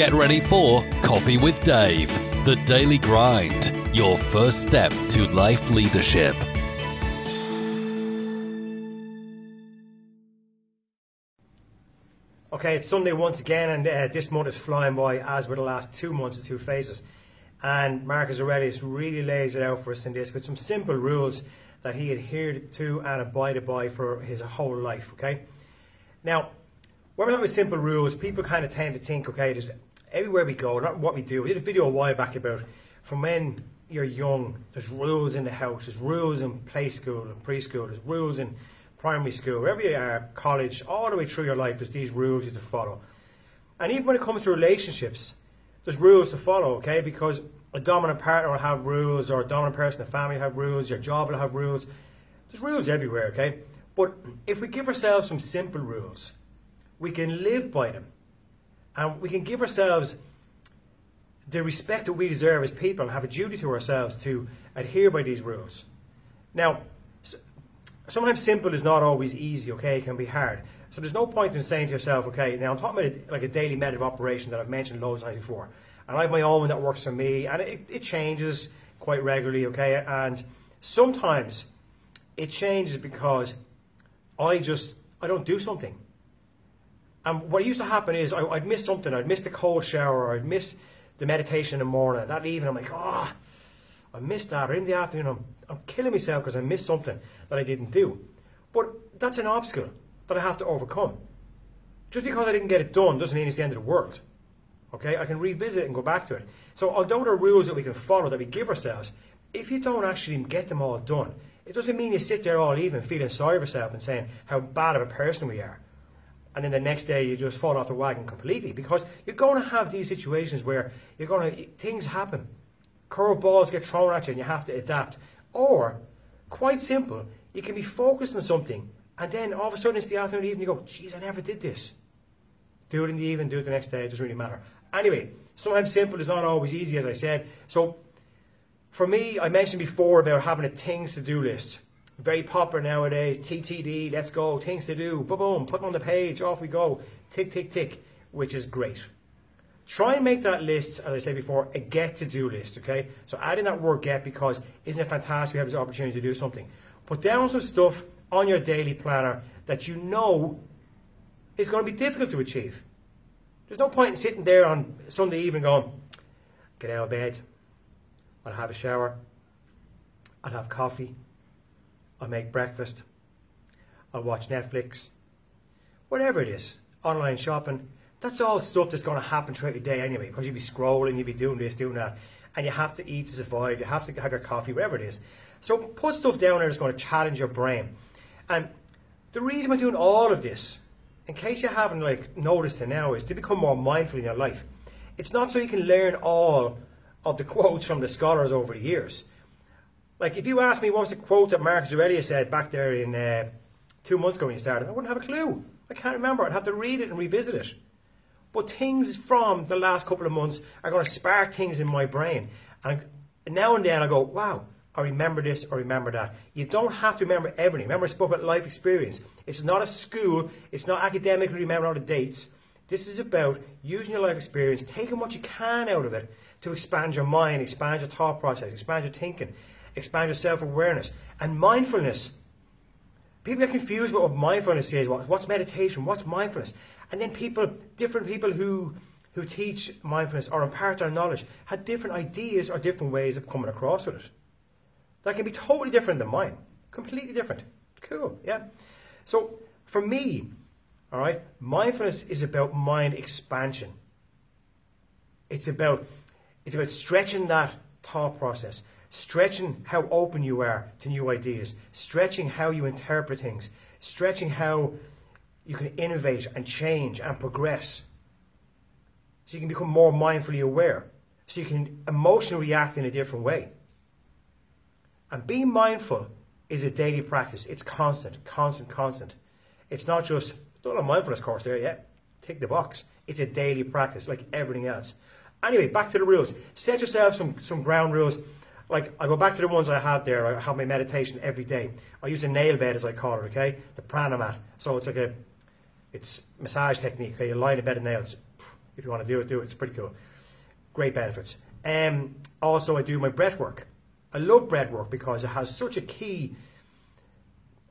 Get ready for Coffee with Dave, the daily grind, your first step to life leadership. Okay, it's Sunday once again, and uh, this month is flying by, as were the last two months of Two phases. And Marcus Aurelius really lays it out for us in this with some simple rules that he adhered to and abided by for his whole life. Okay, now when we're talking about simple rules, people kind of tend to think, okay, there's everywhere we go, not what we do. We did a video a while back about from when you're young, there's rules in the house, there's rules in play school and preschool, there's rules in primary school, wherever you uh, are, college, all the way through your life, there's these rules you have to follow. And even when it comes to relationships, there's rules to follow, okay? Because a dominant partner will have rules, or a dominant person in the family will have rules, your job will have rules. There's rules everywhere, okay? But if we give ourselves some simple rules, we can live by them. And we can give ourselves the respect that we deserve as people and have a duty to ourselves to adhere by these rules. Now, sometimes simple is not always easy, okay? It can be hard. So there's no point in saying to yourself, okay, now I'm talking about a, like a daily method of operation that I've mentioned loads times before. And I have my own that works for me, and it, it changes quite regularly, okay? And sometimes it changes because I just, I don't do something. And what used to happen is I, would miss something. I'd miss the cold shower, I'd miss the meditation in the morning. That evening, I'm like, oh, I missed that. Or in the afternoon, I'm, I'm killing myself because I missed something that I didn't do. But that's an obstacle that I have to overcome. Just because I didn't get it done doesn't mean it's the end of the world. Okay, I can revisit it and go back to it. So, although there are rules that we can follow that we give ourselves, if you don't actually get them all done, it doesn't mean you sit there all evening feeling sorry for yourself and saying how bad of a person we are. And then the next day you just fall off the wagon completely because you're going to have these situations where you're going to things happen, curveballs get thrown at you, and you have to adapt. Or, quite simple, you can be focused on something, and then all of a sudden it's the afternoon, evening, you go, "Geez, I never did this." Do it in the evening, do it the next day. It doesn't really matter. Anyway, sometimes simple is not always easy, as I said. So, for me, I mentioned before about having a things to do list. Very popular nowadays. TTD, let's go, things to do. Boom, boom, put them on the page, off we go. Tick, tick, tick, which is great. Try and make that list, as I said before, a get to do list, okay? So add in that word get because isn't it fantastic we have this opportunity to do something? Put down some stuff on your daily planner that you know is going to be difficult to achieve. There's no point in sitting there on Sunday evening going, get out of bed, I'll have a shower, I'll have coffee, I'll make breakfast, I'll watch Netflix, whatever it is, online shopping. That's all stuff that's going to happen throughout the day anyway, because you'll be scrolling, you'll be doing this, doing that, and you have to eat to survive, you have to have your coffee, whatever it is. So put stuff down there that's going to challenge your brain. And the reason we're doing all of this in case you haven't like noticed it now, is to become more mindful in your life. It's not so you can learn all of the quotes from the scholars over the years. Like if you ask me what was the quote that Marcus Aurelius said back there in uh, two months ago when you started, I wouldn't have a clue. I can't remember. I'd have to read it and revisit it. But things from the last couple of months are going to spark things in my brain. And now and then I go, wow, I remember this or remember that. You don't have to remember everything. Remember, I spoke about life experience. It's not a school, it's not academically remember all the dates. This is about using your life experience, taking what you can out of it to expand your mind, expand your thought process, expand your thinking, expand your self awareness. And mindfulness. People get confused about what mindfulness is. What's meditation? What's mindfulness? And then people, different people who who teach mindfulness or impart their knowledge, had different ideas or different ways of coming across with it. That can be totally different than mine. Completely different. Cool, yeah. So for me, all right, mindfulness is about mind expansion. It's about it's about stretching that thought process, stretching how open you are to new ideas, stretching how you interpret things, stretching how you can innovate and change and progress. So you can become more mindfully aware. So you can emotionally react in a different way. And being mindful is a daily practice. It's constant, constant, constant. It's not just, not a mindfulness course there yet. Tick the box. It's a daily practice like everything else. Anyway, back to the rules. Set yourself some, some ground rules. Like, I go back to the ones I have there. I have my meditation every day. I use a nail bed, as I call it, okay? The Pranamat. So it's like a, it's massage technique. Okay? You lie in a bed of nails. If you want to do it, do it. It's pretty cool. Great benefits. Um, also, I do my breath work. I love breath work because it has such a key,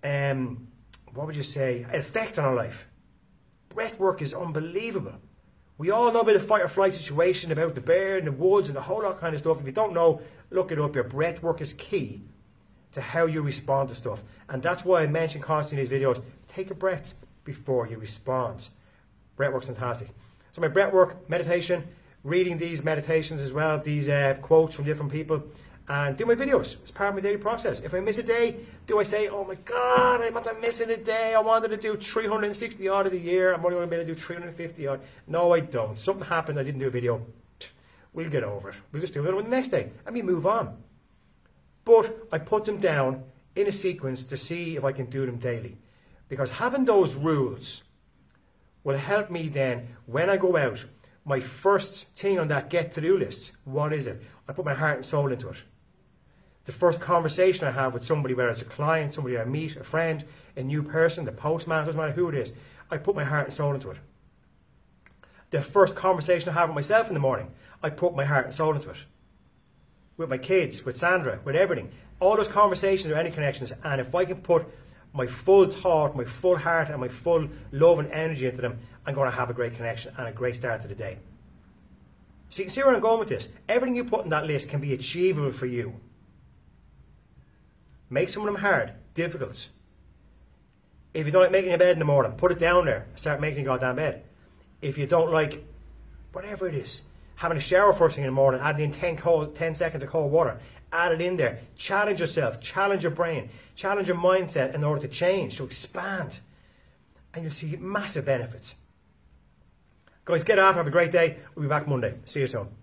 um, what would you say, effect on our life. Breath work is unbelievable. We all know about the fight or flight situation, about the bear in the woods and the whole lot kind of stuff. If you don't know, look it up. Your breath work is key to how you respond to stuff. And that's why I mention constantly in these videos, take a breath before you respond. Breath work's fantastic. So my breath work, meditation, reading these meditations as well, these uh, quotes from different people, and do my videos. It's part of my daily process. If I miss a day, do I say, oh my God, I'm missing a day. I wanted to do 360 odd of the year. I'm only going to be able to do 350 odd. No, I don't. Something happened. I didn't do a video. We'll get over it. We'll just do it the next day. and we move on. But I put them down in a sequence to see if I can do them daily. Because having those rules will help me then when I go out. My first thing on that get to do list, what is it? I put my heart and soul into it the first conversation I have with somebody, whether it's a client, somebody I meet, a friend, a new person, the postman, doesn't matter who it is, I put my heart and soul into it. The first conversation I have with myself in the morning, I put my heart and soul into it. With my kids, with Sandra, with everything. All those conversations or any connections, and if I can put my full thought, my full heart, and my full love and energy into them, I'm going to have a great connection and a great start to the day. So you can see where I'm going with this. Everything you put in that list can be achievable for you. Make some of them hard, difficult. If you don't like making your bed in the morning, put it down there. Start making your goddamn bed. If you don't like whatever it is, having a shower first thing in the morning, adding in 10, cold, 10 seconds of cold water, add it in there. Challenge yourself, challenge your brain, challenge your mindset in order to change, to expand. And you'll see massive benefits. Guys, get off, have a great day. We'll be back Monday. See you soon.